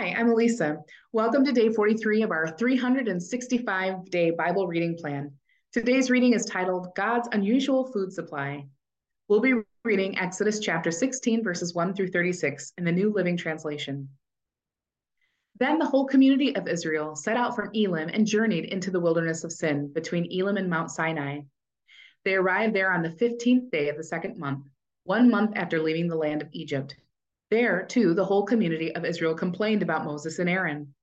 Hi, I'm Eliza. Welcome to day 43 of our 365 day Bible reading plan. Today's reading is titled God's Unusual Food Supply. We'll be reading Exodus chapter 16, verses 1 through 36 in the New Living Translation. Then the whole community of Israel set out from Elim and journeyed into the wilderness of Sin between Elim and Mount Sinai. They arrived there on the 15th day of the second month, one month after leaving the land of Egypt. There, too, the whole community of Israel complained about Moses and Aaron.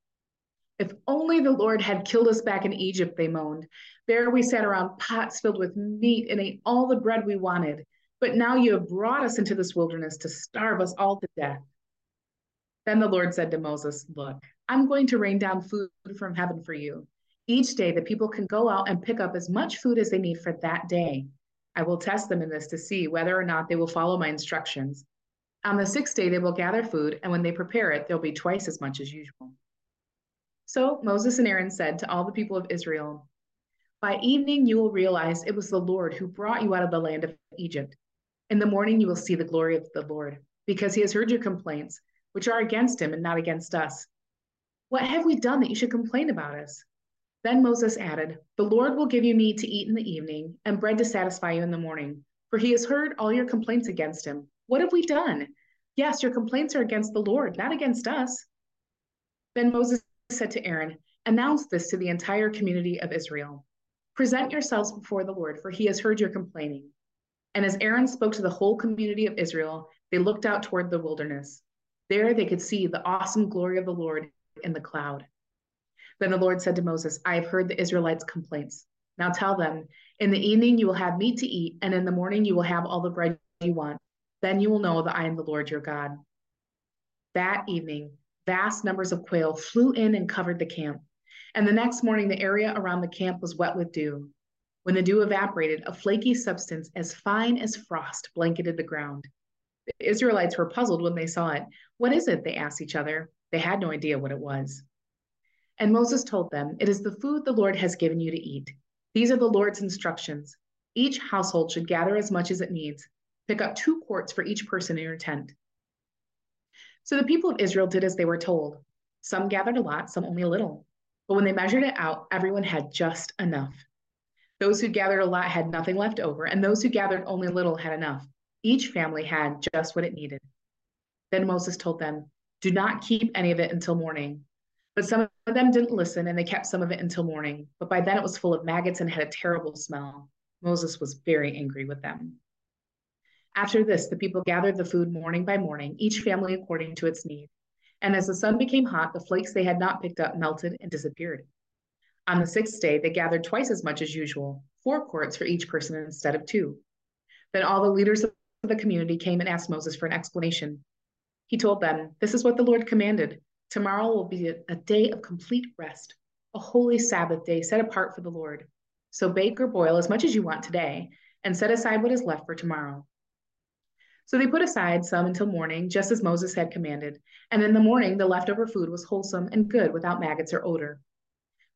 If only the Lord had killed us back in Egypt, they moaned. There we sat around pots filled with meat and ate all the bread we wanted. But now you have brought us into this wilderness to starve us all to death. Then the Lord said to Moses, Look, I'm going to rain down food from heaven for you. Each day the people can go out and pick up as much food as they need for that day. I will test them in this to see whether or not they will follow my instructions. On the sixth day, they will gather food, and when they prepare it, there'll be twice as much as usual. So Moses and Aaron said to all the people of Israel, By evening you will realize it was the Lord who brought you out of the land of Egypt. In the morning you will see the glory of the Lord, because he has heard your complaints, which are against him and not against us. What have we done that you should complain about us? Then Moses added, The Lord will give you meat to eat in the evening, and bread to satisfy you in the morning, for he has heard all your complaints against him. What have we done? Yes, your complaints are against the Lord, not against us. Then Moses said to Aaron, Announce this to the entire community of Israel. Present yourselves before the Lord, for he has heard your complaining. And as Aaron spoke to the whole community of Israel, they looked out toward the wilderness. There they could see the awesome glory of the Lord in the cloud. Then the Lord said to Moses, I have heard the Israelites' complaints. Now tell them, in the evening you will have meat to eat, and in the morning you will have all the bread you want. Then you will know that I am the Lord your God. That evening, vast numbers of quail flew in and covered the camp. And the next morning, the area around the camp was wet with dew. When the dew evaporated, a flaky substance as fine as frost blanketed the ground. The Israelites were puzzled when they saw it. What is it? They asked each other. They had no idea what it was. And Moses told them, It is the food the Lord has given you to eat. These are the Lord's instructions. Each household should gather as much as it needs Pick up two quarts for each person in your tent. So the people of Israel did as they were told. Some gathered a lot, some only a little. But when they measured it out, everyone had just enough. Those who gathered a lot had nothing left over, and those who gathered only a little had enough. Each family had just what it needed. Then Moses told them, Do not keep any of it until morning. But some of them didn't listen, and they kept some of it until morning. But by then it was full of maggots and had a terrible smell. Moses was very angry with them. After this, the people gathered the food morning by morning, each family according to its need. And as the sun became hot, the flakes they had not picked up melted and disappeared. On the sixth day, they gathered twice as much as usual, four quarts for each person instead of two. Then all the leaders of the community came and asked Moses for an explanation. He told them, This is what the Lord commanded. Tomorrow will be a day of complete rest, a holy Sabbath day set apart for the Lord. So bake or boil as much as you want today, and set aside what is left for tomorrow. So they put aside some until morning, just as Moses had commanded. And in the morning, the leftover food was wholesome and good without maggots or odor.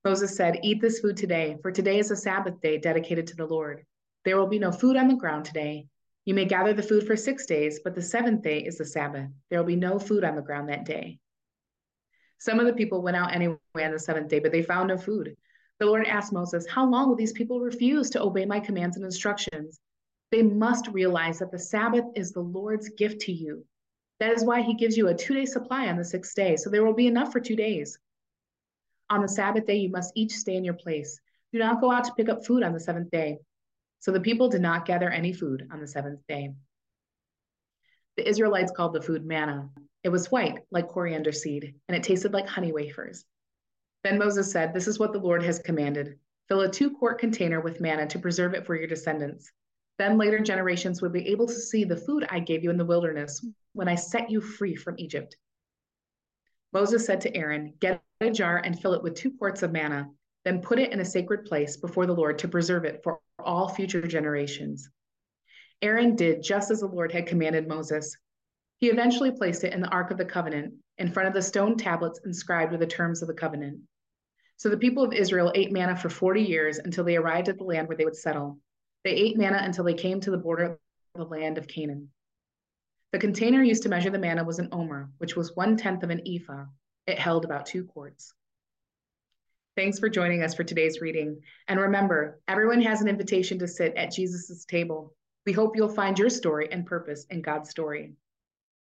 Moses said, Eat this food today, for today is a Sabbath day dedicated to the Lord. There will be no food on the ground today. You may gather the food for six days, but the seventh day is the Sabbath. There will be no food on the ground that day. Some of the people went out anyway on the seventh day, but they found no food. The Lord asked Moses, How long will these people refuse to obey my commands and instructions? They must realize that the Sabbath is the Lord's gift to you. That is why he gives you a two day supply on the sixth day, so there will be enough for two days. On the Sabbath day, you must each stay in your place. Do not go out to pick up food on the seventh day. So the people did not gather any food on the seventh day. The Israelites called the food manna. It was white, like coriander seed, and it tasted like honey wafers. Then Moses said, This is what the Lord has commanded fill a two quart container with manna to preserve it for your descendants. Then later generations will be able to see the food I gave you in the wilderness when I set you free from Egypt. Moses said to Aaron, Get a jar and fill it with two quarts of manna, then put it in a sacred place before the Lord to preserve it for all future generations. Aaron did just as the Lord had commanded Moses. He eventually placed it in the Ark of the Covenant in front of the stone tablets inscribed with the terms of the covenant. So the people of Israel ate manna for 40 years until they arrived at the land where they would settle. They ate manna until they came to the border of the land of Canaan. The container used to measure the manna was an omer, which was one tenth of an ephah. It held about two quarts. Thanks for joining us for today's reading. And remember, everyone has an invitation to sit at Jesus' table. We hope you'll find your story and purpose in God's story.